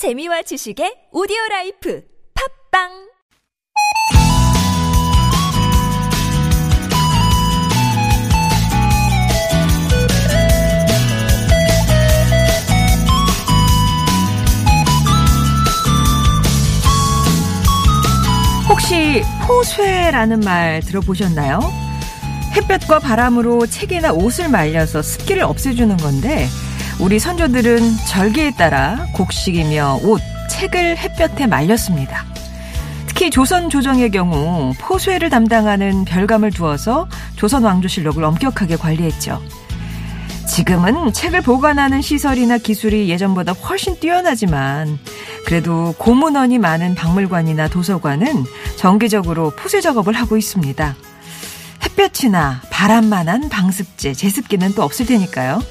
재미와 지식의 오디오 라이프 팟빵 혹시 포쇄라는 말 들어보셨나요? 햇볕과 바람으로 책이나 옷을 말려서 습기를 없애주는 건데 우리 선조들은 절기에 따라 곡식이며 옷, 책을 햇볕에 말렸습니다. 특히 조선 조정의 경우 포쇠를 담당하는 별감을 두어서 조선 왕조실록을 엄격하게 관리했죠. 지금은 책을 보관하는 시설이나 기술이 예전보다 훨씬 뛰어나지만 그래도 고문원이 많은 박물관이나 도서관은 정기적으로 포쇄 작업을 하고 있습니다. 햇볕이나 바람만한 방습제, 제습기는 또 없을 테니까요.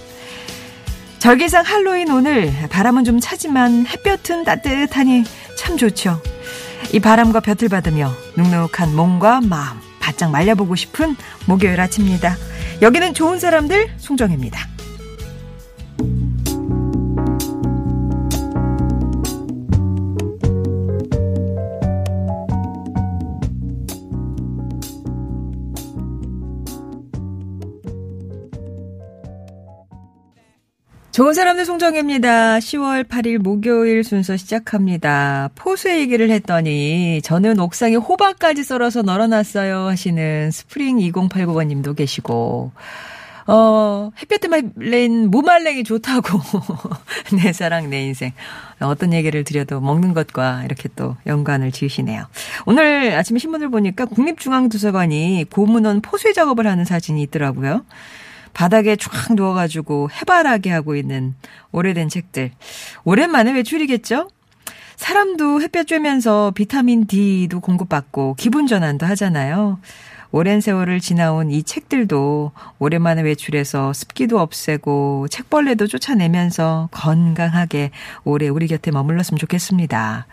절기상 할로윈 오늘 바람은 좀 차지만 햇볕은 따뜻하니 참 좋죠. 이 바람과 볕을 받으며 눅눅한 몸과 마음 바짝 말려보고 싶은 목요일 아침입니다. 여기는 좋은 사람들 송정입니다. 좋은 사람들 송정입니다. 10월 8일 목요일 순서 시작합니다. 포쇄 얘기를 했더니 저는 옥상에 호박까지 썰어서 널어놨어요 하시는 스프링 2089번 님도 계시고 어, 햇볕에 말린 무말랭이 좋다고. 내 사랑, 내 인생. 어떤 얘기를 드려도 먹는 것과 이렇게 또 연관을 지으시네요. 오늘 아침에 신문을 보니까 국립중앙도서관이 고문헌 포쇄 작업을 하는 사진이 있더라고요. 바닥에 쫙 누워가지고 해바라기 하고 있는 오래된 책들. 오랜만에 외출이겠죠? 사람도 햇볕 쬐면서 비타민 D도 공급받고 기분 전환도 하잖아요. 오랜 세월을 지나온 이 책들도 오랜만에 외출해서 습기도 없애고 책벌레도 쫓아내면서 건강하게 오래 우리 곁에 머물렀으면 좋겠습니다.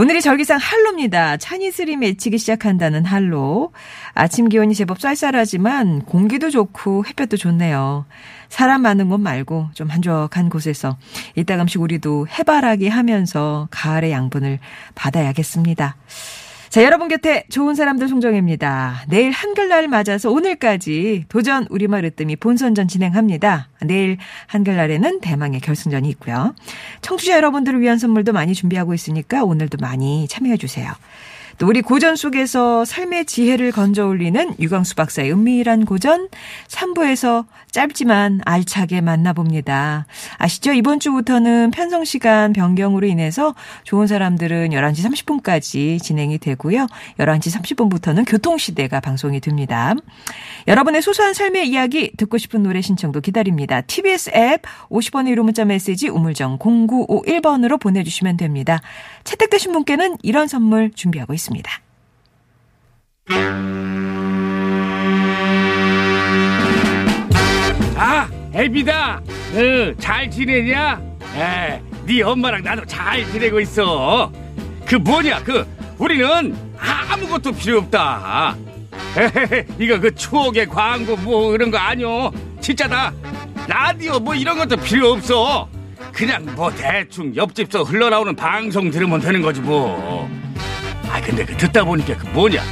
오늘이 절기상 한로입니다. 찬이슬이 맺히기 시작한다는 한로. 아침 기온이 제법 쌀쌀하지만 공기도 좋고 햇볕도 좋네요. 사람 많은 곳 말고 좀 한적한 곳에서 이따금씩 우리도 해바라기 하면서 가을의 양분을 받아야겠습니다. 자, 여러분 곁에 좋은 사람들 송정입니다. 내일 한글날 맞아서 오늘까지 도전 우리말 으뜸이 본선전 진행합니다. 내일 한글날에는 대망의 결승전이 있고요. 청취자 여러분들을 위한 선물도 많이 준비하고 있으니까 오늘도 많이 참여해 주세요. 또 우리 고전 속에서 삶의 지혜를 건져 올리는 유광수 박사의 은밀한 고전 3부에서 짧지만 알차게 만나봅니다. 아시죠? 이번 주부터는 편성 시간 변경으로 인해서 좋은 사람들은 11시 30분까지 진행이 되고요. 11시 30분부터는 교통시대가 방송이 됩니다. 여러분의 소소한 삶의 이야기 듣고 싶은 노래 신청도 기다립니다. TBS 앱 50원의 1호 문자 메시지 우물정 0951번으로 보내주시면 됩니다. 채택되신 분께는 이런 선물 준비하고 있습니다. 아, 애비다. 어, 잘 지내냐? 에, 네 엄마랑 나도 잘 지내고 있어. 그 뭐냐? 그 우리는 아무것도 필요 없다. 에헤헤, 이거 그 추억의 광고 뭐 이런 거 아니오. 진짜다. 라디오 뭐 이런 것도 필요 없어. 그냥 뭐 대충 옆집서 흘러나오는 방송 들으면 되는 거지 뭐. 아 근데 그 듣다 보니까 그 뭐냐?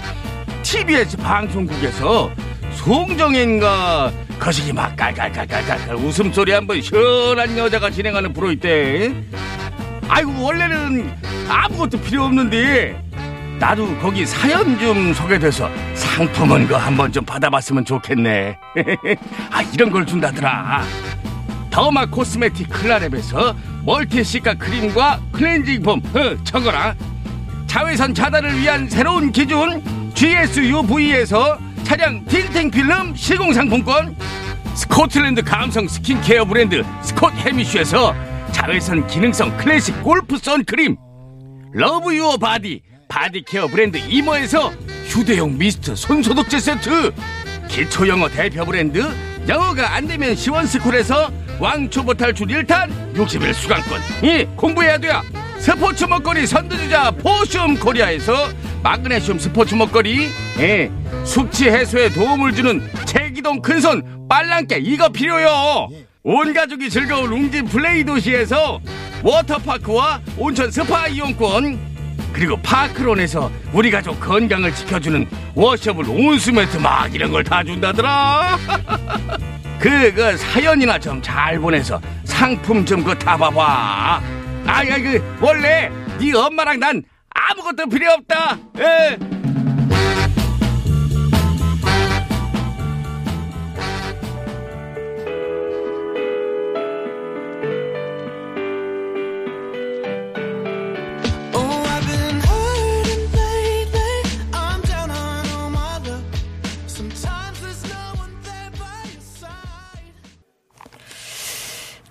TBS 방송국에서 송정인가 거시기 막 깔깔깔깔깔 웃음소리 한 번 시원한 여자가 진행하는 프로 있대 아이고 원래는 아무것도 필요 없는데 나도 거기 사연 좀 소개돼서 상품은 거 한번 좀 받아봤으면 좋겠네 아 이런 걸 준다더라 derma cosmetic 클라랩에서 multi cica 크림과 cleansing foam. 어, 적어라. 자외선 차단을 위한 새로운 기준 GSUV에서 차량 tinting 필름 시공 상품권. 스코틀랜드 감성 스킨케어 브랜드 스콧 해미슈에서 자외선 기능성 클래식 골프 선크림. love your body body care 브랜드 이모에서 휴대용 미스트 손소독제 세트. 기초영어 대표 브랜드 영어가 안되면 시원스쿨에서 왕초보 탈출 1탄 60일 수강권. 이 공부해야 돼야 스포츠 먹거리 선두주자 포슘 코리아에서 마그네슘 스포츠 먹거리. 예, 숙취 해소에 도움을 주는 체기동 큰손 빨랑깨 이거 필요요. 온 가족이 즐거운 웅진 플레이 도시에서 워터파크와 온천 스파 이용권. 그리고 파크론에서 우리 가족 건강을 지켜주는 워셔블 온수매트 막 이런 걸 다 준다더라 그, 그 사연이나 좀 잘 보내서 상품 좀 그 타봐봐 아야 그 원래 네 엄마랑 난 아무것도 필요 없다 에.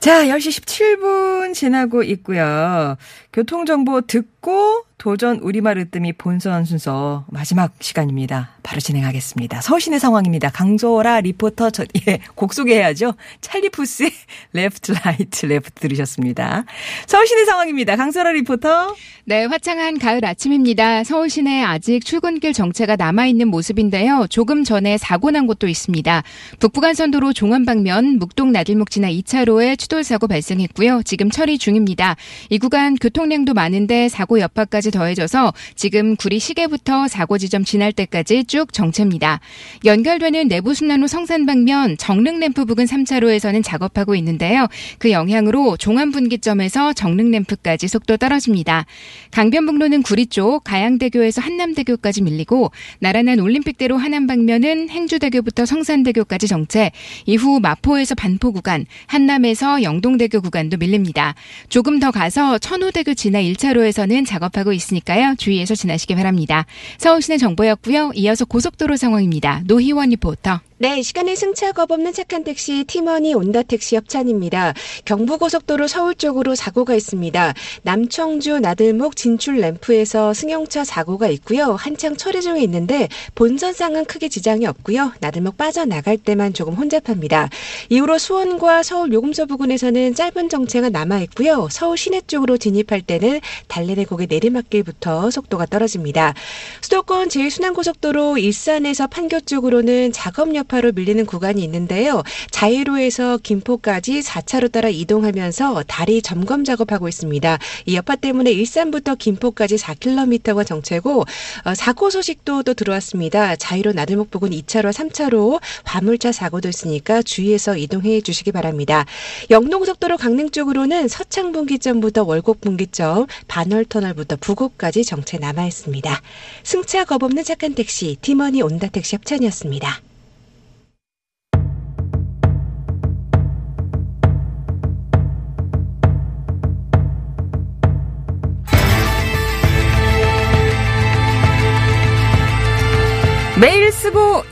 자, 10시 17분 지나고 있고요. 교통정보 듣고 도전 우리말 으뜸이 본선 순서 마지막 시간입니다. 바로 진행하겠습니다. 서울시내 상황입니다. 강소라 리포터, 저, 예, 곡 소개해야죠. 찰리 푸스의 Left, Right, Left 들으셨습니다. 서울시내 상황입니다. 강소라 리포터. 네, 화창한 가을 아침입니다. 서울 시내 아직 출근길 정체가 남아있는 모습인데요. 조금 전에 사고 난 곳도 있습니다. 북부간선도로 종원 방면 묵동 나들목 지나 2차로에 추돌사고 발생했고요. 지금 처리 중입니다. 이 구간 교통 량도 많은데 사고 여파까지 더해져서 지금 구리 시계부터 사고 지점 지날 때까지 쭉 정체입니다. 연결되는 내부 순환로 성산 방면 정릉 램프 부근 3차로에서는 작업하고 있는데요. 그 영향으로 종암 분기점에서 정릉 램프까지 속도 떨어집니다. 강변북로는 구리 쪽 가양대교에서 한남대교까지 밀리고 나란한 올림픽대로 하남 방면은 행주대교부터 성산대교까지 정체, 이후 마포에서 반포 구간, 한남에서 영동대교 구간도 밀립니다. 조금 더 가서 천호대교 지나 1차로에서는 작업하고 있으니까요. 주의해서 지나시기 바랍니다. 서울시내 정보였고요. 이어서 고속도로 상황입니다. 노희원 리포터. 네, 이 시간에 승차 거부 없는 착한 택시 티머니 온다 택시 협찬입니다. 경부고속도로 서울 쪽으로 사고가 있습니다. 남청주 나들목 진출 램프에서 승용차 사고가 있고요. 한창 처리 중에 있는데 본선상은 크게 지장이 없고요. 나들목 빠져나갈 때만 조금 혼잡합니다. 이후로 수원과 서울 요금소 부근에서는 짧은 정체가 남아 있고요. 서울 시내 쪽으로 진입할 때는 달래내곡의 내리막길부터 속도가 떨어집니다. 수도권 제1순환고속도로 일산에서 판교 쪽으로는 작업 여파로 밀리는 구간이 있는데요. 자이로에서 김포까지 4차로 따라 이동하면서 다리 점검 작업하고 있습니다. 이 여파 때문에 일산부터 김포까지 4km가 정체고 어, 사고 소식도 또 들어왔습니다. 자이로 나들목 부근 2차로 3차로 화물차 사고도 있으니까 주의해서 이동해 주시기 바랍니다. 영동고속도로 강릉 쪽으로는 서창 분기점부터 월곡 분기점, 반월 터널부터 부곡까지 정체 남아 있습니다. 승차 겁 없는 착한 택시 티머니 온다 택시 협찬이었습니다.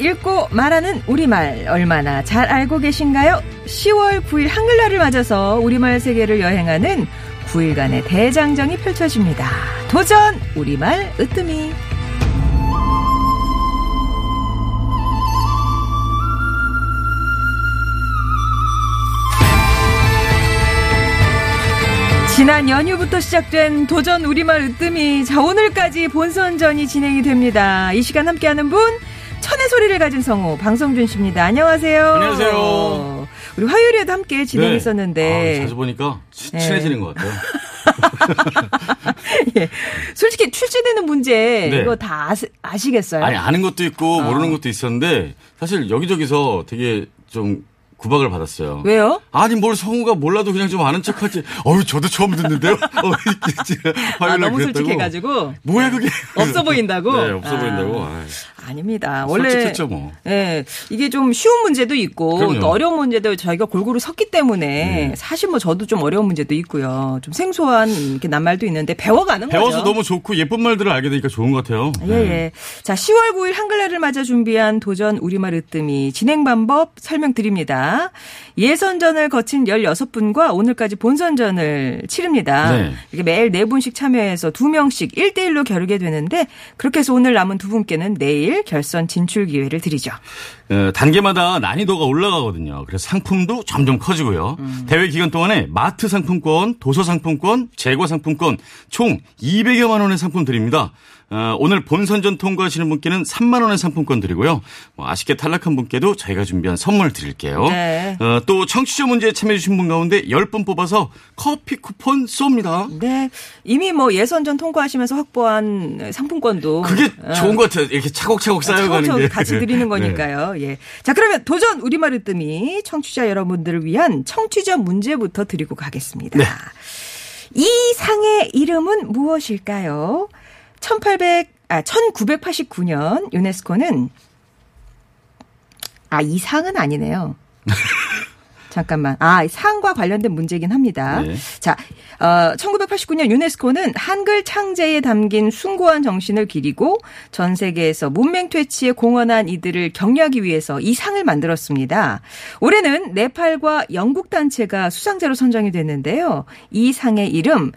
읽고 말하는 우리말 얼마나 잘 알고 계신가요? 10월 9일 한글날을 맞아서 우리말 세계를 여행하는 9일간의 대장정이 펼쳐집니다. 도전 우리말 으뜸이 지난 연휴부터 시작된 도전 우리말 으뜸이 자 오늘까지 본선전이 진행이 됩니다. 이 시간 함께하는 분 천의 소리를 가진 성우 방성준 씨입니다. 안녕하세요. 안녕하세요. 우리 화요일에도 함께 진행했었는데 네. 아, 자주 보니까 치- 네. 친해지는 것 같아요. 예. 솔직히 출제되는 문제 네. 이거 다 아시, 아시겠어요? 아니 아는 것도 있고 어. 모르는 것도 있었는데 사실 여기저기서 되게 좀 구박을 받았어요. 왜요? 아니 뭘 성우가 몰라도 그냥 좀 아는 척하지. 어유 저도 처음 듣는데요. 어, 아, 너무 그랬다고. 솔직해가지고 뭐야 그게? 없어 보인다고? 네, 없어 아. 보인다고. 아이, 아닙니다. 원래 솔직했죠 뭐. 예, 이게 좀 쉬운 문제도 있고 그럼요. 또 어려운 문제도 저희가 골고루 섞기 때문에 네. 사실 뭐 저도 좀 어려운 문제도 있고요. 좀 생소한 이렇게 낱말도 있는데 배워가는 배워서 거죠. 너무 좋고 예쁜 말들을 알게 되니까 좋은 것 같아요. 예, 예. 자, 10월 9일 한글날을 맞아 준비한 도전 우리말 으뜸이 진행 방법 설명드립니다. 예선전을 거친 16분과 오늘까지 본선전을 치릅니다. 네. 이렇게 매일 4분씩 참여해서 2명씩 1대1로 겨루게 되는데 그렇게 해서 오늘 남은 두 분께는 내일 결선 진출 기회를 드리죠. 어, 단계마다 난이도가 올라가거든요. 그래서 상품도 점점 커지고요. 음. 대회 기간 동안에 마트 상품권, 도서 상품권, 재고 상품권 총 200여만 원의 상품 드립니다. 어, 오늘 본선전 통과하시는 분께는 3만 원의 상품권 드리고요. 뭐 아쉽게 탈락한 분께도 저희가 준비한 선물 드릴게요. 네. 어, 또 청취자 문제에 참여해주신 분 가운데 10분 뽑아서 커피 쿠폰 쏩니다. 네. 이미 뭐 예선전 통과하시면서 확보한 상품권도 그게 어, 좋은 것 같아요. 이렇게 차곡차곡 쌓여가는 차곡차곡 게. 같이 드리는 네. 거니까요. 예. 자, 그러면 도전 우리말 으뜸이 청취자 여러분들을 위한 청취자 문제부터 드리고 가겠습니다. 네. 이 상의 이름은 무엇일까요? 1800, 아, 1989년 유네스코는 아, 이 상은 아니네요. 잠깐만. 아, 상과 관련된 문제긴 합니다. 네. 자, 어, 1989년 유네스코는 한글 창제에 담긴 숭고한 정신을 기리고 전 세계에서 문맹 퇴치에 공헌한 이들을 격려하기 위해서 이 상을 만들었습니다. 올해는 네팔과 영국 단체가 수상자로 선정이 됐는데요. 이 상의 이름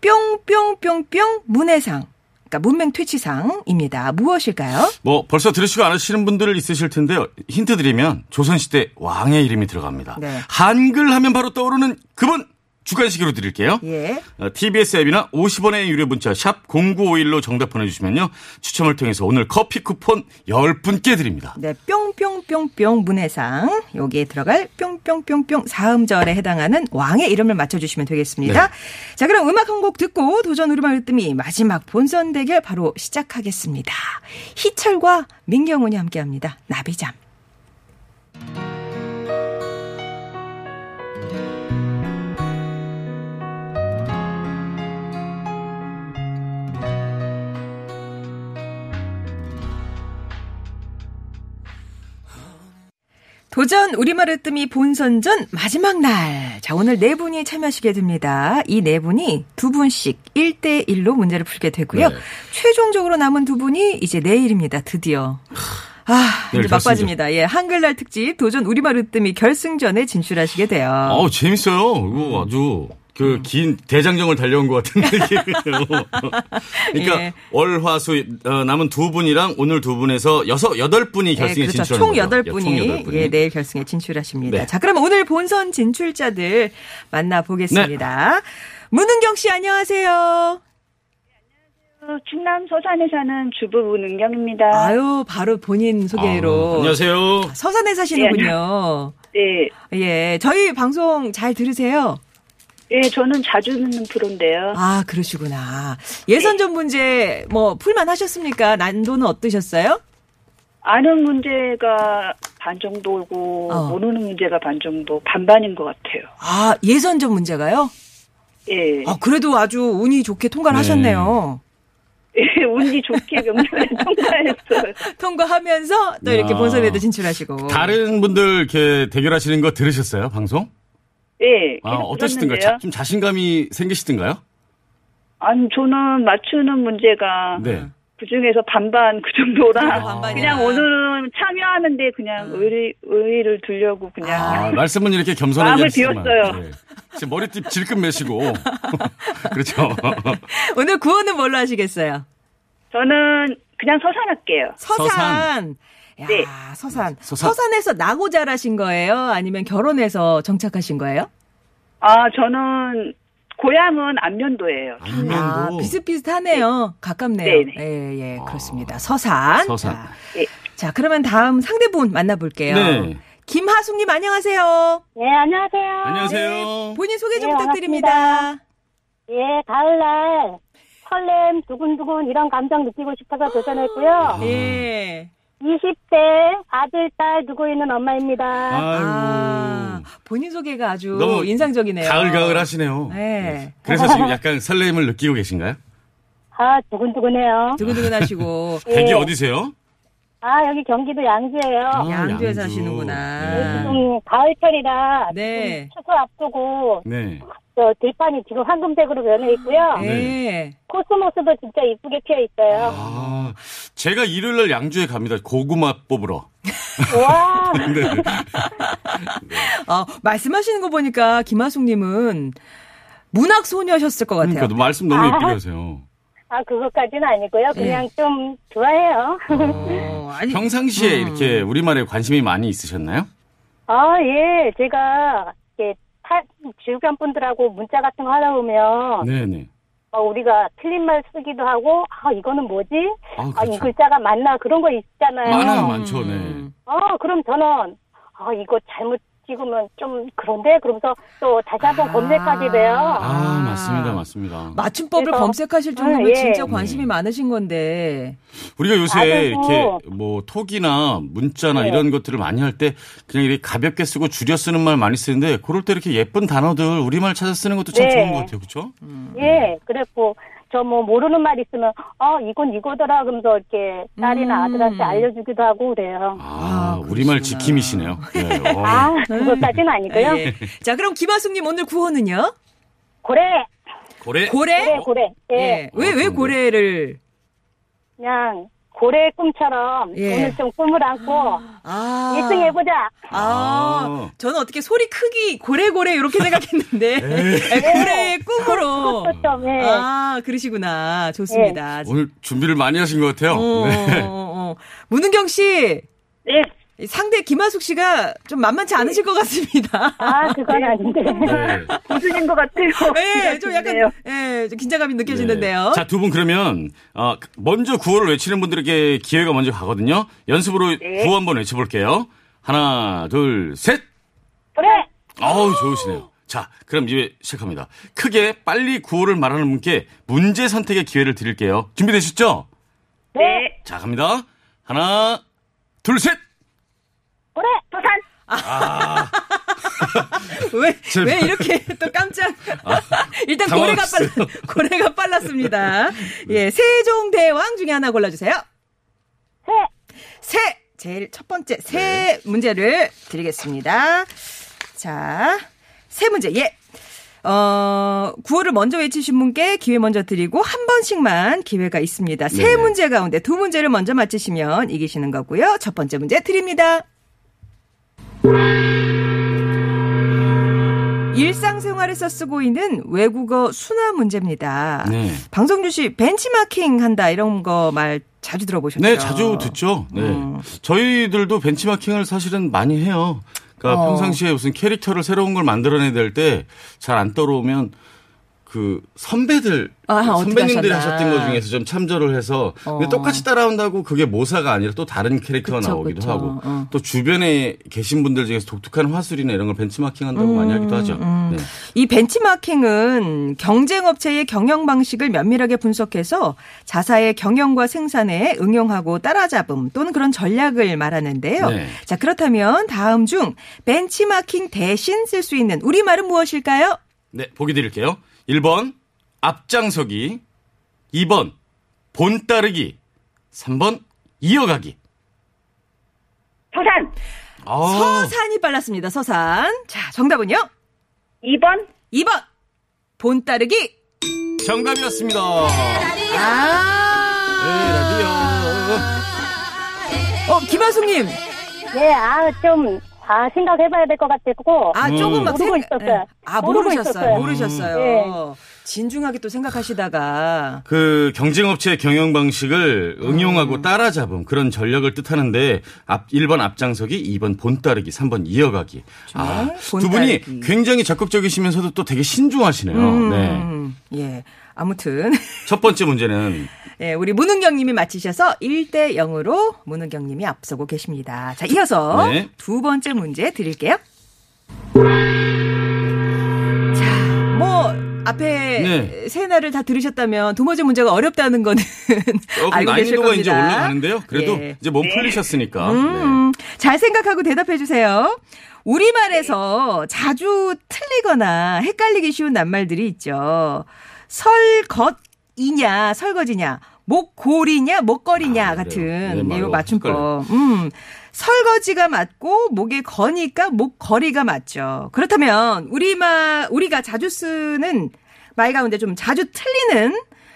뿅뿅뿅뿅 문해상. 그러니까 문맹 퇴치상입니다. 무엇일까요? 뭐 벌써 들으시고 안 하시는 분들 있으실 텐데요. 힌트 드리면 조선시대 왕의 이름이 들어갑니다. 네. 한글 하면 바로 떠오르는 그분 주관식으로 드릴게요. 예. 어, TBS 앱이나 50원의 유료 문자 샵 0951로 정답 보내주시면요. 추첨을 통해서 오늘 커피 쿠폰 10분께 드립니다. 네, 뿅뿅뿅뿅 문해상 여기에 들어갈 뿅뿅뿅뿅 사음절에 해당하는 왕의 이름을 맞춰주시면 되겠습니다. 네. 자, 그럼 음악 한 곡 듣고 도전 우리말 으뜸이 마지막 본선 대결 바로 시작하겠습니다. 희철과 민경훈이 함께합니다. 나비잠. 도전 우리말 으뜸이 본선전 마지막 날. 자, 오늘 네 분이 참여하시게 됩니다. 이 네 분이 두 분씩 1대1로 문제를 풀게 되고요. 네. 최종적으로 남은 두 분이 이제 내일입니다. 드디어. 아, 내일 이제 막빠집니다. 예, 한글날 특집 도전 우리말 으뜸이 결승전에 진출하시게 돼요. 어 재밌어요. 이거 아주 그긴 대장정을 달려온 것 같은 느낌이에요. 그러니까 예. 월화수 어, 남은 두 분이랑 오늘 두 분에서 여섯 여덟 분이 예, 결승에 그렇죠. 총. 여덟 예, 분이 총 여덟 분이. 예, 내일 결승에 진출하십니다. 네. 자, 그러면 오늘 본선 진출자들 만나보겠습니다. 네. 문은경 씨 안녕하세요. 충남 서산에 사는 주부 문은경입니다. 아유, 바로 본인 소개로. 아, 안녕하세요. 서산에 사시는군요. 네, 예, 저희 방송 잘 들으세요? 예, 저는 자주 듣는 프로인데요. 아, 그러시구나. 예선 전 문제 뭐 풀만 하셨습니까? 난도는 어떠셨어요? 아는 문제가 반 정도고 어. 모르는 문제가 반 정도 반반인 것 같아요. 아, 예선 전 문제가요? 예, 아, 그래도 아주 운이 좋게 통과를 네. 하셨네요. 예 운이 좋게 명단에 통과했어요. 통과하면서 또 이렇게 아. 본선에도 진출하시고. 다른 분들 이렇게 대결하시는 거 들으셨어요? 방송? 예, 아? 들었는데요. 자, 좀 자신감이 생기시던가요? 아니, 저는 맞추는 문제가 네. 그 중에서 반반 그 정도라 아. 그냥 오늘은 참여하는데 그냥 의의, 의의를 두려고 그냥 아, 말씀은 이렇게 겸손하게 마음을. 비웠어요. 네. 지금 머리띠 질끈 매시고. 그렇죠. 오늘 구호는 뭘로 하시겠어요? 저는 그냥 서산 할게요. 서산. 서산. 야, 네. 서산. 서산. 서산 에서 나고 자라신 거예요? 아니면 결혼해서 정착하신 거예요? 아, 저는 고향은 안면도예요. 아, 안면도. 비슷비슷하네요. 가깝네요. 네네. 예, 예, 아, 그렇습니다. 서산. 서산. 자, 예. 자, 그러면 다음 상대분 만나볼게요. 네. 김하숙님 안녕하세요. 네, 안녕하세요. 안녕하세요. 본인 소개 좀 네, 부탁드립니다. 예, 가을날 설렘, 두근두근 이런 감정 느끼고 싶어서 도전했고요. 예. 20대 아들, 딸 두고 있는 엄마입니다. 아, 아이고. 본인 소개가 아주 너무 인상적이네요. 가을가을 하시네요. 네. 그래서 지금 약간 설렘을 느끼고 계신가요? 아, 두근두근해요. 두근두근 하시고. 예. 댁이 어디세요? 아, 여기 경기도 양주예요. 아, 양주에 양주. 사시는구나. 지금 가을철이라 네. 추수 앞두고 네. 저 들판이 지금 황금색으로 변해 있고요. 네. 코스모스도 진짜 이쁘게 피어 있어요. 아, 제가 일요일 날 양주에 갑니다. 고구마 뽑으러. 와, 네. 아, 말씀하시는 거 보니까 김하숙님은 문학 소녀셨을 것 같아요. 그러니까 말씀 너무 예쁘게 하세요. 아, 그것까지는 아니고요. 네. 그냥 좀 좋아해요. 어, 아니, 평상시에 음. 이렇게 우리말에 관심이 많이 있으셨나요? 아, 예. 제가, 이렇게, 타, 주변 분들하고 문자 같은 거 하다 보면, 네네. 막 우리가 틀린 말 쓰기도 하고 아 이거는 뭐지? 아, 아, 이 그렇죠. 글자가 맞나 그런 거 있잖아요. 많아요, 많죠, 네. 음. 어, 그럼 저는 아 이거 잘못 찍으면 좀 그런데 그러면서 또 다시 한번 아. 검색하게 돼요. 아, 맞습니다, 맞습니다. 맞춤법을 그래서- 검색하실 정도면 음, 예. 진짜 관심이 많으신 건데. 우리가 요새. 이렇게 뭐 톡이나 문자나 네. 이런 것들을 많이 할 때 그냥 이렇게 가볍게 쓰고 줄여 쓰는 말 많이 쓰는데 그럴 때 이렇게 예쁜 단어들 우리말 찾아 쓰는 것도 참 네. 좋은 것 같아요. 그렇죠? 예, 그랬고 저 뭐 모르는 말 있으면 어 이건 이거더라 그러면서 이렇게 딸이나 음. 아들한테 알려주기도 하고 그래요. 아, 아, 우리말. 지킴이시네요. 네. 어. 아 그것까지는 아니고요. 예. 자, 그럼 김하숙님 오늘 구호는요? 고래, 고래. 고래? 고래, 고래. 예, 예. 왜, 왜 좋은데. 고래를? 그냥 고래 꿈처럼 예. 오늘 좀 꿈을 안고 아. 1등 해보자. 아, 아. 저는 어떻게 소리 크기 고래고래 이렇게 생각했는데 고래의 꿈으로. 그것도 좀 예. 아, 그러시구나. 좋습니다. 오늘 준비를 많이 하신 것 같아요. 어, 네. 어, 어. 문은경 씨, 네. 상대 김하숙 씨가 좀 만만치 않으실 것 같습니다. 아 그건 아닌데. 네. 고수인 것 같아요. 네, 좀 약간, 네. 예, 좀 긴장감이 느껴지는데요. 자, 두 분 그러면 어, 먼저 구호를 외치는 분들에게 기회가 먼저 가거든요. 연습으로 네. 구호 한번 외쳐볼게요. 하나, 둘, 셋. 고래, 어우, 좋으시네요. 자, 그럼 이제 시작합니다. 크게 빨리 구호를 말하는 분께 문제 선택의 기회를 드릴게요. 준비되셨죠? 네, 자, 갑니다. 하나, 둘, 셋. 고래, 부산. 왜, 제- 왜 이렇게 또 깜짝. 일단 고래가. 빨라, 고래가 빨랐습니다. 예, 세종대왕 중에 하나 골라주세요. 새, 새! 제일 첫 번째 새 문제를 드리겠습니다. 자, 새 문제. 예. 어, 구호를 먼저 외치신 분께 기회 먼저 드리고 한 번씩만 기회가 있습니다. 세 네. 문제 가운데 두 문제를 먼저 맞히시면 이기시는 거고요. 첫 번째 문제 드립니다. 일상생활에서 쓰고 있는 외국어 순화 문제입니다. 네. 방송주 씨 벤치마킹 한다 이런 거 말 자주 들어보셨죠? 네, 자주 듣죠. 네. 음. 저희들도 벤치마킹을 사실은 많이 해요. 그러니까 어. 평상시에 무슨 캐릭터를 새로운 걸 만들어내야 될 때 잘 안 떠오르면 그 선배들 아, 선배님들이. 하셨던 것 중에서 좀 참조를 해서 근데 어. 똑같이 따라온다고 그게 모사가 아니라 또 다른 캐릭터가 그쵸, 나오기도 그쵸. 하고 어. 또 주변에 계신 분들 중에서 독특한 화술이나 이런 걸 벤치마킹 한다고 많이 하기도 하죠. 음. 네. 이 벤치마킹은 경쟁업체의 경영 방식을 면밀하게 분석해서 자사의 경영과 생산에 응용하고 따라잡음 또는 그런 전략을 말하는데요. 네. 자, 그렇다면 다음 중 벤치마킹 대신 쓸 수 있는 우리 말은 무엇일까요? 네, 보기 드릴게요. 1번 앞장서기, 2번 본 따르기, 3번 이어가기. 부산. 아, 서산이 빨랐습니다. 서산. 자, 정답은요? 2번. 2번. 본 따르기. 정답이었습니다. 아. 어, 김하숙님. 예, 아, 좀, 아, 생각해봐야 될 것 같았고. 아, 음. 조금 막 모르고 생- 있었어요. 아, 모르고 모르셨어요. 있었어요. 모르셨어요. 네. 진중하게 또 생각하시다가 그 경쟁업체의 경영 방식을 응용하고 따라잡음 그런 전략을 뜻하는데 앞 1번 앞장서기, 2번 본따르기, 3번 이어가기. 아, 두 분이 본따르기. 굉장히 적극적이시면서도 또 되게 신중하시네요. 네. 음, 예. 아무튼 첫 번째 문제는 예, 우리 문은경 님이 맞히셔서 1대 0으로 문은경 님이 앞서고 계십니다. 자, 이어서 네. 두 번째 문제 드릴게요. 자, 뭐 앞에 네. 세 날을 다 들으셨다면 두 번째 문제가 어렵다는 거는 알고 계실 난이도가 겁니다. 이제 올라가는데요. 그래도 예. 이제 몸 풀리셨으니까. 네. 음, 잘 생각하고 대답해 주세요. 우리말에서 자주 틀리거나 헷갈리기 쉬운 낱말들이 있죠. 설것이냐, 설거지냐, 목골이냐, 목걸이냐 아, 같은 맞아요. 맞춤법. 음. 설거지가 맞고 목에 거니까 목걸이가 맞죠. 그렇다면 우리말 우리가 자주 쓰는 말 가운데 좀 자주 틀리는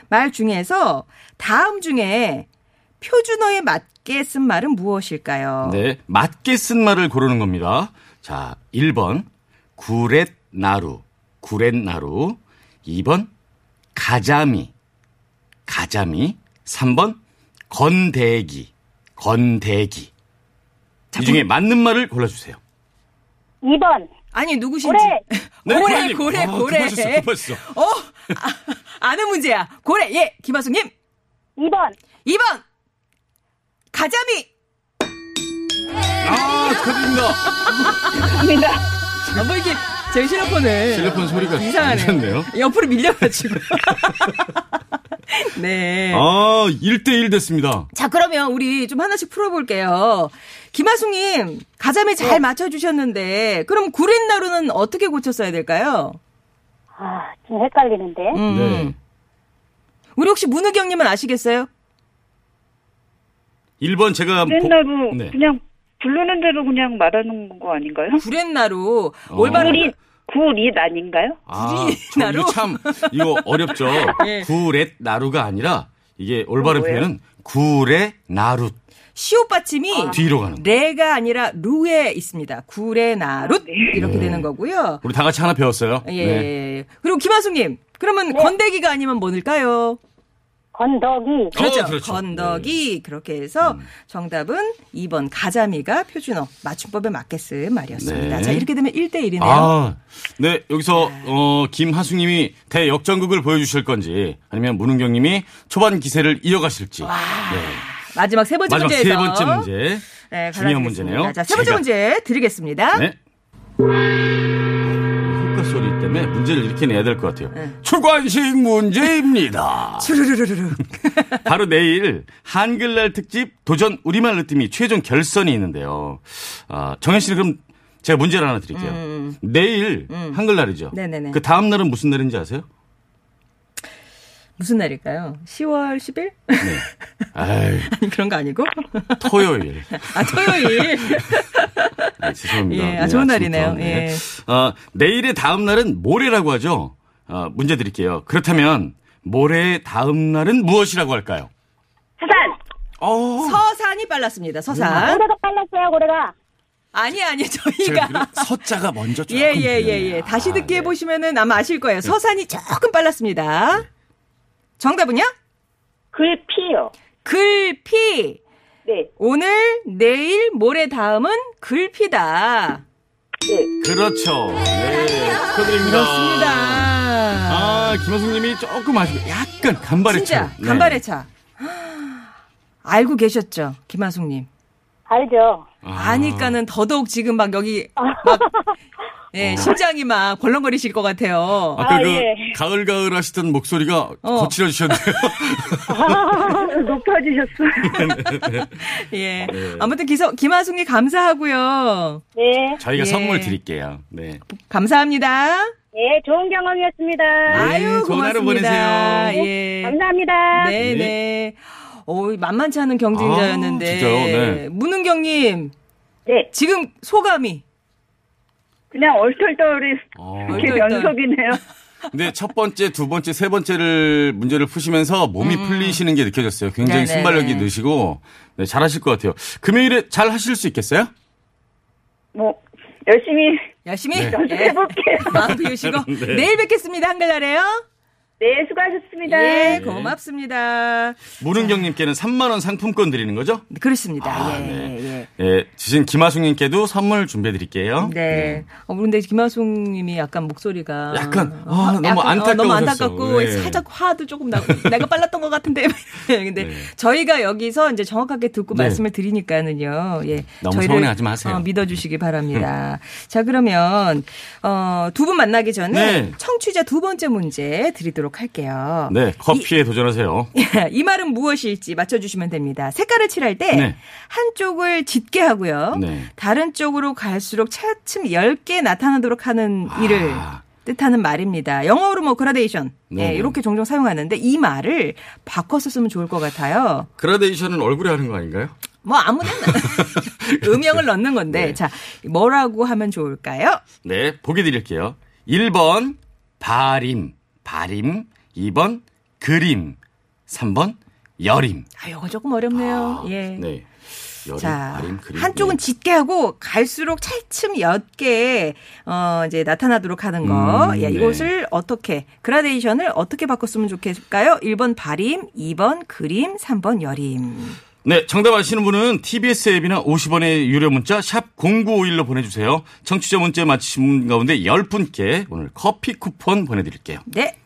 말 중에서 다음 중에 표준어에 맞게 쓴 말은 무엇일까요? 네, 맞게 쓴 말을 고르는 겁니다. 자, 1번 구렛나루, 구렛나루. 2번 가자미, 가자미. 3번 건대기, 건대기. 이 중에 맞는 말을 골라주세요. 2번, 아니 누구신지. 고래. 네, 고래, 고래님. 고래, 아, 고래. 급하셨어, 급하셨어. 어, 아는 문제야. 고래. 예, 김하숙님. 2번. 2번. 가자미. 아, 축하드립니다. 감사합니다. 아, 뭐 이게 제 실로폰을. 실로폰 소리가 이상하네요. 옆으로 밀려가지고. 네. 아, 1대1 됐습니다. 자, 그러면 우리 좀 하나씩 풀어볼게요. 김하숙님, 가자미 네. 잘 맞춰주셨는데, 그럼 구렛나루는 어떻게 고쳤어야 될까요? 아, 좀 헷갈리는데. 음. 네. 우리 혹시 문우경님은 아시겠어요? 1번 제가 보- 맨나루 네. 그냥 부르는 대로 그냥 말하는 거 아닌가요? 구렛나루, 어. 올바른. 굴이 굴이 아닌가요? 아, 나루? 이거 참 이거 어렵죠. 예. 구렛 나루가 아니라 이게 올바른 뭐예요? 표현은 구레 나룻 시옷 받침이 뒤로 가는. 거. 레가 아니라 루에 있습니다. 구레 나룻 이렇게 네. 되는 거고요. 우리 다 같이 하나 배웠어요. 예. 네. 그리고 김하숙님, 그러면 건더기가 아니면 뭘까요? 건더기. 그렇죠. 어, 그렇죠. 건더기 그렇게 해서 정답은 2번 가자미가 표준어 맞춤법에 맞게 쓴 말이었습니다. 네. 자 이렇게 되면 1대 1이네요. 아, 네 여기서 어, 김하숙님이 대역전극을 보여주실 건지 아니면 문은경 님이 초반 기세를 이어가실지. 네. 마지막 세 번째 마지막 문제에서 세 번째 문제. 네, 중요한. 문제네요. 자, 세 번째 제가- 문제 드리겠습니다. 네. 때문에 문제를 이렇게 내야 될 것 같아요. 네. 주관식 문제입니다. 추르르르르. 바로 내일 한글날 특집 도전 우리말 느낌이 최종 결선이 있는데요. 아, 정현 씨는 그럼 제가 문제를 하나 드릴게요. 내일 한글날이죠. 음. 네네네. 그 다음 날은 무슨 날인지 아세요? 무슨 날일까요? 10월 10일? 네. 아니 그런 거 아니고? 토요일. 아 토요일. 네, 죄송합니다. 예, 아, 네, 좋은. 날이네요. 네. 예. 어, 내일의 다음 날은 모레라고 하죠. 어, 문제 드릴게요. 그렇다면 모레의 다음 날은 무엇이라고 할까요? 사산 어, 서산이 빨랐습니다. 서산. 고래가 빨랐어요, 고래가. 아니 아니 저희가 서자가 먼저 조금 예, 예, 예. 예. 다시 아, 듣기 네. 해보시면은 아마 아실 거예요. 서산이 조금 빨랐습니다. 정답은요? 글피요. 글피. 네. 오늘, 내일, 모레 다음은 글피다. 그렇죠. 네, 축하드립니다. 그렇습니다. 아, 김호승님이 조금 아시고 약간 간발의 진짜, 차. 네. 간발의 차. 알고 계셨죠? 김하숙님. 알죠. 아. 아니까는 더더욱 지금 막 여기, 막, 예, 심장이 막 벌렁거리실 것 같아요. 아까 아, 그 예. 가을 가을 하시던 목소리가 어. 거칠어지셨네요. 높아지셨어요. 예. 네. 아무튼 기서, 김하숙님 감사하고요. 네. 저희가 예. 선물 드릴게요. 네. 감사합니다. 네, 좋은 경험이었습니다. 아유, 좋은 하루 고맙습니다. 보내세요. 예. 감사합니다. 네, 네. 네. 어, 만만치 않은 경쟁자였는데. 아, 진짜요? 네. 문은경님, 네. 지금 소감이. 그냥 얼떨떨이 어. 이렇게. 연속이네요. 근데 첫 번째, 두 번째, 세 번째를 문제를 푸시면서 몸이 풀리시는 게 느껴졌어요. 굉장히 음. 네네네. 순발력이 느시고 네, 잘하실 것 같아요. 금요일에 잘 하실 수 있겠어요? 뭐 열심히 열심히 네. 예. 연습해볼게요. 마음 비우시고 네. 내일 뵙겠습니다. 한글날에요. 네, 수고하셨습니다. 예, 고맙습니다. 문은경님께는 3만 원 상품권 드리는 거죠? 그렇습니다. 아, 예, 네. 예. 예, 주신 김하숙님께도 선물 준비해 드릴게요. 네. 어, 근데 김하숙님이 약간 목소리가 약간, 어, 아, 너무 약간, 어, 너무. 안타깝고 네. 살짝 화도 조금 나고 내가 빨랐던 것 같은데. 근데 네. 저희가 여기서 이제 정확하게 듣고 네. 말씀을 드리니까는요. 예. 너무 서운해하지 마세요. 어, 믿어주시기 바랍니다. 자 그러면 어, 두 분 만나기 전에 네. 청취자 두 번째 문제 드리도록 할게요. 네, 커피에 도전하세요. 이 말은 무엇일지 맞춰주시면 됩니다. 색깔을 칠할 때 네. 한쪽을 짙게 하고요. 네. 다른 쪽으로 갈수록 차츰 10개 나타나도록 하는 일을 아. 뜻하는 말입니다. 영어로 뭐 그라데이션 네. 예, 이렇게 종종 사용하는데 이 말을 바꿔서 쓰면 좋을 것 같아요. 그라데이션은 얼굴에 하는 거 아닌가요? 뭐 아무데나 음영을 넣는 건데 네. 자 뭐라고 하면 좋을까요? 네, 보기 드릴게요. 1번, 바림, 바림. 2번, 그림. 3번, 여림. 아, 이거 조금 어렵네요. 아, 예. 네. 여림, 자, 바림, 그림. 한쪽은 네. 짙게 하고 갈수록 차츰 옅게 어 이제 나타나도록 하는 거. 음, 예, 네. 이것을 어떻게 그라데이션을 어떻게 바꿨으면 좋겠을까요? 1번 바림, 2번 그림, 3번 여림. 네, 정답 아시는 분은 TBS 앱이나 50원의 유료 문자 샵 0951로 보내주세요. 청취자 문자 맞히신 분 가운데 10분께 오늘 커피 쿠폰 보내드릴게요. 네.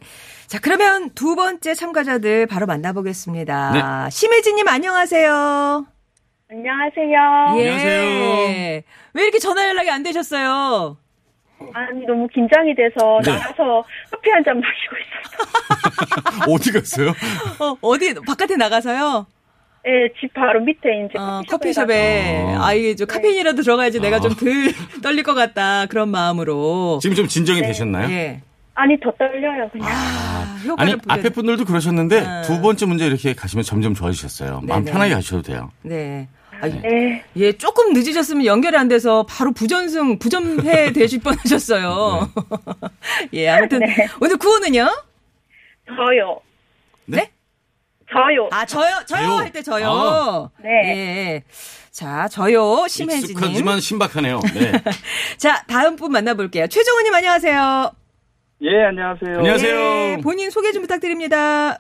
자, 그러면 두 번째 참가자들 바로 만나보겠습니다. 네. 심혜진님 안녕하세요. 안녕하세요. 예. 안녕하세요. 왜 이렇게 전화 연락이 안 되셨어요? 아니 너무 긴장이 돼서 네. 나가서 커피 한 잔 마시고 있어요. 어디 갔어요? 어, 어디 바깥에 나가서요? 예, 집 바로 밑에 이제 어, 커피숍에 가서. 아 이게 좀 카페인이라도 들어가야지 내가 아. 좀덜 떨릴 것 같다 그런 마음으로. 지금 좀 진정이 되셨나요? 예. 아니 더 떨려요 그냥. 아, 보게- 앞에 분들도 그러셨는데 아. 두 번째 문제 이렇게 가시면 점점 좋아지셨어요. 마음 네네. 편하게 가셔도 돼요. 네. 아, 네. 예, 조금 늦으셨으면 연결이 안 돼서 바로 부전승, 부전패 되실 뻔 하셨어요. 예, 아무튼 네. 오늘 구호는요? 저요. 네? 저요. 아, 저요, 저요 저요. 할 때 저요. 아. 네. 예. 자, 저요, 심혜진님. 익숙하지만 신박하네요. 네. 자, 다음 분 만나볼게요. 최종훈님 안녕하세요. 예, 안녕하세요. 안녕하세요. 예, 본인 소개 좀 부탁드립니다.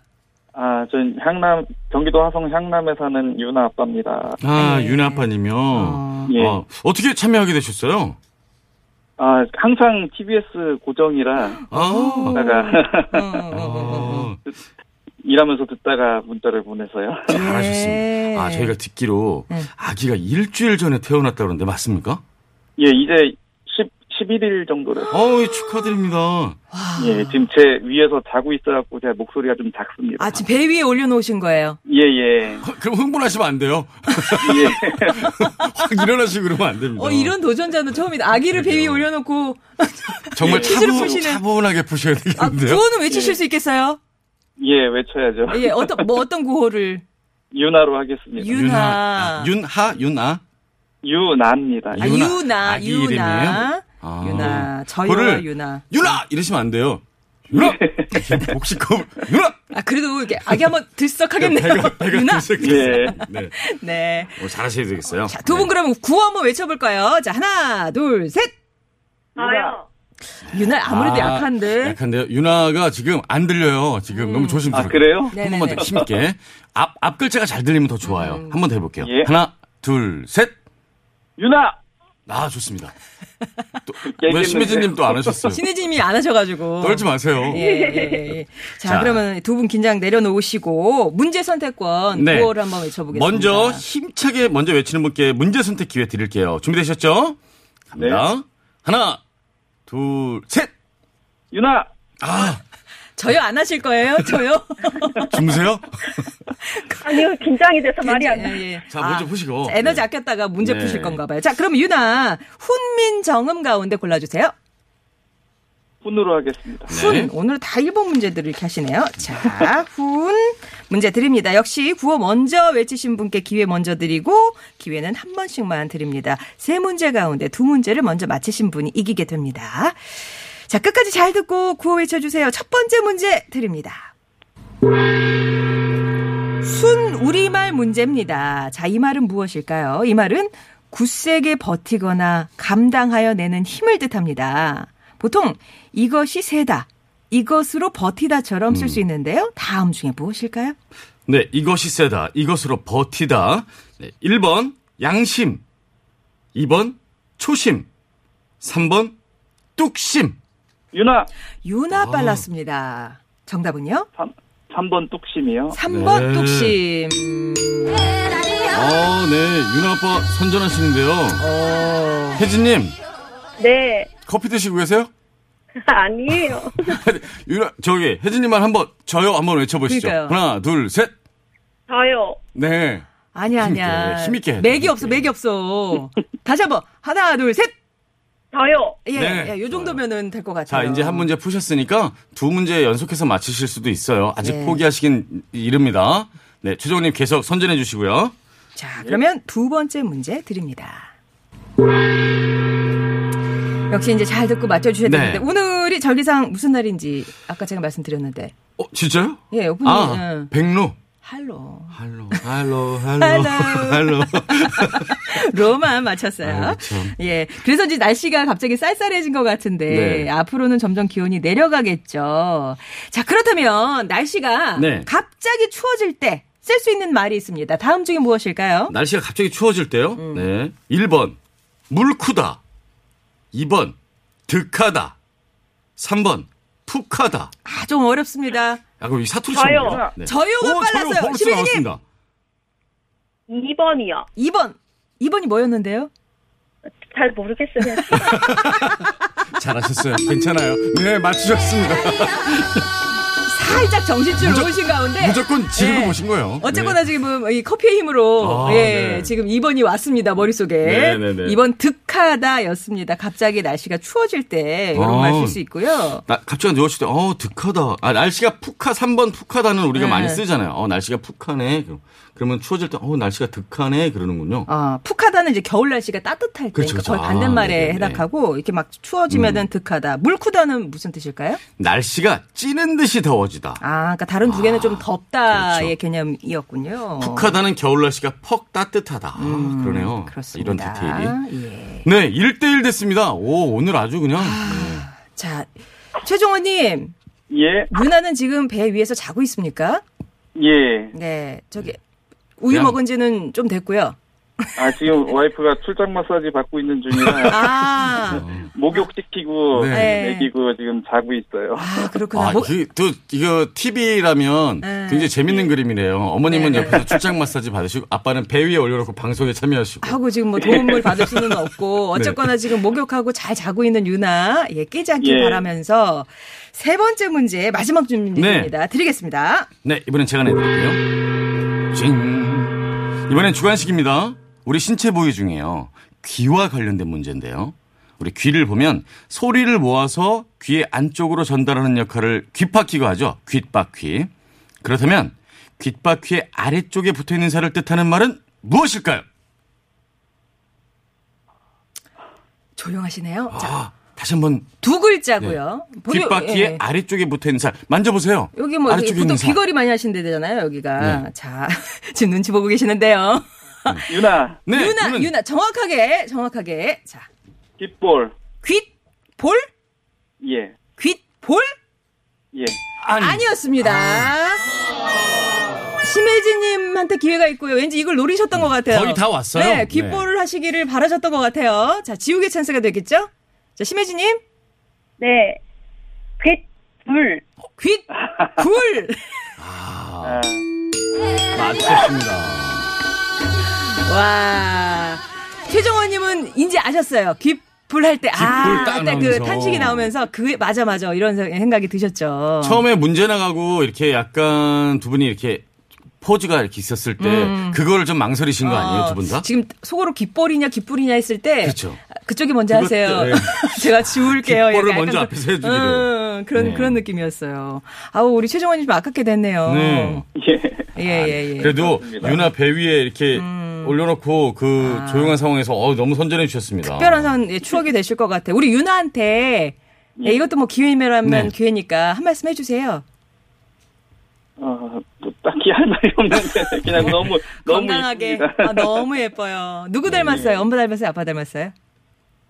아, 전 향남, 경기도 화성 향남에 사는 유나 아빠입니다. 아, 네. 윤아 아빠님요. 어. 예. 어, 어떻게 참여하게 되셨어요? 아, 항상 TBS 고정이라 아, 듣다가 어, 일하면서 듣다가 문자를 보내서요. 잘하셨습니다. 예. 아, 저희가 듣기로 네. 아기가 일주일 전에 태어났다 그러는데 맞습니까? 예, 이제 10, 11일 정도를. 어우, 축하드립니다. 예, 지금 제 위에서 자고 있어갖고 제가 목소리가 좀 작습니다. 아, 지금 배 위에 올려놓으신 거예요. 예, 예. 허, 그럼 흥분하시면 안 돼요. 예. 확 일어나시고 그러면 안 됩니다. 어, 이런 도전자는 처음이다. 아기를 배 위에. 올려놓고. 정말 차분, 푸시는. 차분하게 푸셔야 아, 되겠는데요. 구호는 외치실 수 있겠어요? 예, 외쳐야죠. 예, 어떤, 뭐 어떤 구호를? 유나로 하겠습니다. 유- 윤하. 아, 윤하, 윤아. 유나입니다. 아, 유나. 유나, 아기 유나. 이름이에요? 아. 유나. 저요, 유나. 윤아! 이러시면 안 돼요. 윤아! 복식하고, 윤아! 아, 그래도 이렇게 아기 한번 들썩하겠네요. 배가, 배가 유나. 예. 네. 네. 어, 잘하셔야 되겠어요. 자, 두 분 그러면 구호 한번 외쳐볼까요? 자, 하나, 둘, 셋! 저요. 유나 아무래도 아, 약한데. 약한데요. 윤아가 지금 안 들려요. 지금 너무 조심스럽게. 아, 그래요? 한 번만 음. 더 힘있게. 앞, 앞 글자가 잘 들리면 더 좋아요. 음. 한번 더 해볼게요. 예. 하나, 둘, 셋. 유나! 아, 좋습니다. 왜 심혜진님 또 안 하셨어요? 신혜진님이 안 하셔가지고. 떨지 마세요. 예, 예, 예. 자, 자. 그러면 두 분 긴장 내려놓으시고 문제 선택권 네. 구호를 한번 외쳐보겠습니다. 먼저 힘차게 먼저 외치는 분께 문제 선택 기회 드릴게요. 준비되셨죠? 갑니다. 네. 하나, 둘, 셋. 유나! 아, 저요 안 하실 거예요? 저요? 주무세요? 아니요 긴장이 돼서 말이 안 예, 나요. 예. 자, 먼저 푸시고. 자, 에너지 네. 아꼈다가 문제 네. 푸실 건가 봐요. 자, 그럼 유나 훈민 정음 가운데 골라주세요. 훈으로 하겠습니다. 훈 네. 오늘 다 1번 문제들을 이렇게 하시네요. 자, 훈 문제 드립니다. 역시 구호 먼저 외치신 분께 기회 먼저 드리고 기회는 한 번씩만 드립니다. 세 문제 가운데 두 문제를 먼저 맞히신 분이 이기게 됩니다. 자, 끝까지 잘 듣고 구호 외쳐주세요. 첫 번째 문제 드립니다. 순 우리말 문제입니다. 자, 이 말은 무엇일까요? 이 말은 굳세게 버티거나 감당하여 내는 힘을 뜻합니다. 보통 이것이 세다, 이것으로 버티다처럼 쓸 수 있는데요. 다음 중에 무엇일까요? 네, 이것이 세다. 이것으로 버티다. 네, 1번 양심. 2번 초심. 3번 뚝심. 유나! 유나 아. 빨랐습니다. 정답은요? 3, 3번 뚝심이요. 3번 네. 뚝심. 아, 네. 윤아 아빠 선전하시는데요. 어, 혜진님, 네. 커피 드시고 계세요? 아니에요. 윤아, 저기, 혜진님만 한 번, 저요 한번 외쳐보시죠. 그러니까요. 하나, 둘, 셋. 저요. 네. 아니야, 힘있게, 아니야. 힘있게 맥이. 없어, 맥이 없어. 다시 한 번. 하나, 둘, 셋. 저요. 예, 네. 예, 요 정도면은 될것 자, 같아요. 이제 한 문제 푸셨으니까 두 문제 연속해서 맞히실 수도 있어요. 아직 네. 포기하시긴 이릅니다. 네, 최종님 계속 선전해 주시고요. 자, 그러면 두 번째 문제 드립니다. 역시 이제 잘 듣고 맞춰주셔야 네. 되는데 오늘이 절기상 무슨 날인지 아까 제가 말씀드렸는데 어, 진짜요? 예, 오프닝 아, 응. 백루. 할로 할로, 할로, 할로, 할로. 할로. 로만 맞췄어요. 예, 그래서 이제 날씨가 갑자기 쌀쌀해진 것 같은데 네. 앞으로는 점점 기온이 내려가겠죠. 자, 그렇다면 날씨가 네. 갑자기 추워질 때 쓸 수 있는 말이 있습니다. 다음 중에 무엇일까요? 날씨가 갑자기 추워질 때요. 음. 네. 1번, 물 크다. 2번, 득하다. 3번, 푹하다. 아, 좀 어렵습니다. 아, 그럼 이 사투리 저요. 네. 저요가 오, 빨랐어요. 저요 벌써 시민님. 나왔습니다. 2번이요. 2번. 2번이 뭐였는데요? 잘 모르겠어요. 잘하셨어요. 괜찮아요. 네, 맞추셨습니다. 살짝 정신줄 무조- 놓으신 가운데. 무조건 지르고 네. 보신 거예요. 어쨌거나 지금 이 커피의 힘으로 아, 예, 네. 지금 2번이 왔습니다. 머릿속에. 네, 네, 네. 2번 득하다였습니다. 갑자기 날씨가 추워질 때 이런 아. 말쓸 수 있고요. 나, 갑자기 누웠을 때, 어, 득하다. 아, 날씨가 푹하, 3번 푹하다는 우리가 네. 많이 쓰잖아요. 어, 날씨가 푹하네. 그러면 추워질 때, 어, 날씨가 득하네. 그러는군요. 아, 푹하다는 이제 겨울 날씨가 따뜻할 때 그렇죠, 그러니까 거의 그렇죠. 반대말에 아, 네네네. 해당하고 이렇게 막 추워지면은 득하다. 물크다는 무슨 뜻일까요? 날씨가 찌는 듯이 더워지다. 아, 그러니까 다른 두 개는 좀 덥다의 그렇죠. 개념이었군요. 푹하다는 겨울 날씨가 퍽 따뜻하다. 음, 그러네요. 그렇습니다. 이런 디테일이. 예. 네, 1대1 됐습니다. 오, 오늘 아주 그냥. 네. 자, 최종원님, 예, 유나는 지금 배 위에서 자고 있습니까? 예. 네, 저기 우유 그냥- 먹은 지는 좀 됐고요. 아, 지금 와이프가 출장 마사지 받고 있는 중이라 아, 목욕 시키고 네. 먹이고 지금 자고 있어요. 아 그렇구나. 아, 뭐- 그, 또, 이거, TV라면 네. 굉장히 재밌는 그림이네요. 어머님은 네. 옆에서 출장 마사지 받으시고, 아빠는 배 위에 올려놓고 방송에 참여하시고. 하고 지금 뭐 도움을 받을 수는 없고 네. 어쨌거나 지금 목욕하고 잘 자고 있는 유나 예 깨지 않길 예. 바라면서 세 번째 문제 마지막 문제입니다. 드리겠습니다. 네, 이번엔 제가 내드릴게요. 징. 이번엔 주관식입니다. 우리 신체 부위 중에요. 귀와 관련된 문제인데요. 우리 귀를 보면 소리를 모아서 귀의 안쪽으로 전달하는 역할을 귓바퀴가 하죠. 귓바퀴. 그렇다면 귓바퀴의 아래쪽에 붙어 있는 살을 뜻하는 말은 무엇일까요? 조용하시네요. 자, 아, 다시 한번 두 글자고요. 보기- 귓바퀴의 예. 아래쪽에 붙어 있는 살 만져보세요. 여기 뭐 아래쪽에 보통 있는 살. 귀걸이 많이 하시는 데잖아요. 여기가 네. 자 지금 눈치 보고 계시는데요. 유나, 네, 유나 이거는 유나 정확하게 정확하게 자 깃볼. 귓볼 예, 귓볼 예. 아니, 아니었습니다. 심혜진님한테 기회가 있고요. 왠지 이걸 노리셨던 것 같아요. 거의 다 왔어요. 네, 귓볼을 하시기를 바라셨던 것 같아요. 자, 지우개 찬스가 되겠죠? 자, 심혜진님, 네. 귓불. 귓불. 아, 맞췄습니다. 와. 최정원님은 이제 아셨어요. 귓 불 할 때, 아, 딱 그때 그. 탄식이 나오면서 그, 맞아, 맞아. 이런 생각이 드셨죠. 처음에 문제 나가고 이렇게 약간 두 분이 이렇게 포즈가 이렇게 있었을 때 그거를 좀 망설이신 거 아니에요, 두분 다? 음. 지금 속으로 귓볼이냐 귓불이냐 했을 때 그렇죠. 그쪽이 먼저 그것 하세요. 때, 네. 제가 지울게요. 약간 먼저 그- 앞에서 해주기를. 음, 그런 네. 그런 느낌이었어요. 아우 우리 최정원님 좀 아깝게 됐네요. 네. 예. 예, 예, 예. 그래도 맞습니다. 유나 배 위에 이렇게 올려놓고 그 조용한 상황에서 어, 너무 선전해 주셨습니다. 아. 특별한 상 예, 추억이 되실 것 같아요. 우리 유나한테 예, 이것도 뭐 기회라면 네. 기회니까 한 말씀 해주세요. 어, 뭐 딱히 할 말이 없는데 그냥 너무 너무 건강하게. 아, 너무 예뻐요. 누구 닮았어요? 엄마 닮았어요? 아빠 닮았어요?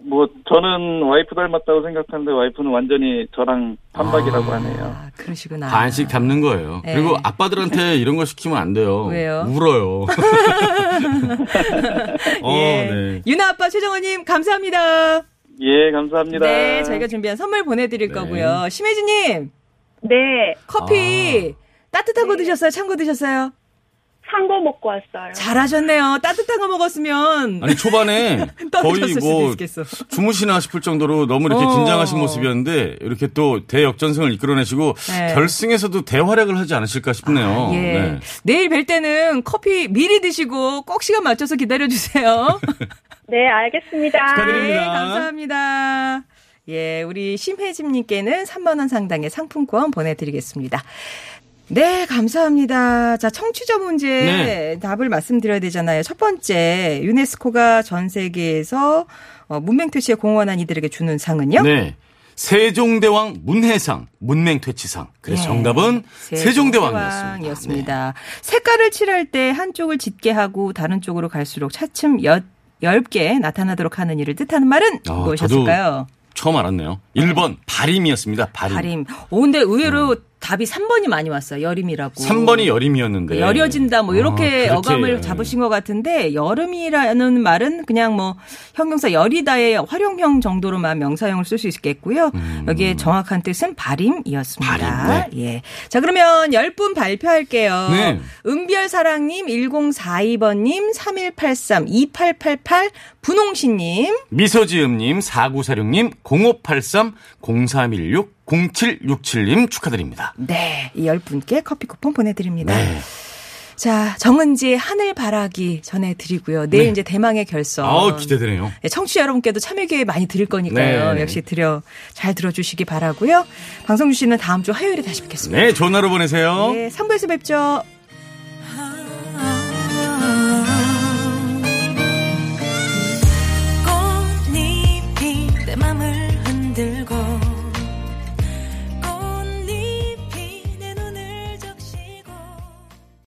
뭐 저는 와이프 닮았다고 생각하는데 와이프는 완전히 저랑 반박이라고 하네요. 아 그러시구나. 반씩 닮는 거예요. 네. 그리고 아빠들한테 이런 거 시키면 안 돼요. 왜요? 울어요. 어, 예. 네. 유나 아빠 최정원님 감사합니다. 예, 감사합니다. 네, 저희가 준비한 선물 보내드릴 네. 거고요. 심혜진님 네. 커피 따뜻한 거 드셨어요? 찬 거 드셨어요? 산거 먹고 왔어요. 잘하셨네요. 따뜻한 거 먹었으면 아니 초반에 거의 뭐. 주무시나 싶을 정도로 너무 이렇게 어. 긴장하신 모습이었는데 이렇게 또 대역전승을 이끌어내시고 네. 결승에서도 대활약을 하지 않으실까 싶네요. 예. 네. 내일 뵐 때는 커피 미리 드시고 꼭 시간 맞춰서 기다려 주세요. 네, 알겠습니다. 축하드립니다. 네, 감사합니다. 예, 우리 심혜진님께는 3만원 상당의 상품권 보내드리겠습니다. 네, 감사합니다. 자, 청취자 문제 네. 답을 말씀드려야 되잖아요. 첫 번째, 유네스코가 전 세계에서 어, 문맹퇴치에 공헌한 이들에게 주는 상은요? 네. 세종대왕 문해상, 문맹퇴치상. 그래서 예, 정답은 세종대왕이었습니다. 세종대왕이었습니다. 색깔을 칠할 때 한쪽을 짙게 하고 다른 쪽으로 갈수록 차츰 옅, 엷게 나타나도록 하는 일을 뜻하는 말은 아, 무엇이었을까요? 처음 알았네요. 1번 발임이었습니다. 발임. 발임. 오, 근데 의외로 답이 3번이 많이 왔어요. 여름이라고. 3번이 여름이었는데. 그 여려진다 뭐 이렇게 아. 어감을 잡으신 것 같은데 여름이라는 말은 그냥 뭐 형용사 여리다의 활용형 정도로만 명사형을 쓸 수 있겠고요. 여기에 정확한 뜻은 발임이었습니다. 음. 발임, 예. 자 그러면 10분 발표할게요. 네. 은별 사랑님, 1042번님, 3183, 2888, 분홍씨님. 미소지음님, 4946님, 0583, 0316, 0767님 축하드립니다. 네, 이 10분께 커피 쿠폰 보내드립니다. 네. 자, 정은지의 하늘 바라기 전해드리고요. 내일 네. 이제 대망의 결선. 아우, 기대되네요. 네, 청취자 여러분께도 참여 기회 많이 드릴 거니까요. 네. 역시 드려 잘 들어주시기 바라고요. 방송주 씨는 다음 주 화요일에 다시 뵙겠습니다. 네, 좋은 하루 보내세요. 네, 3부에서 뵙죠.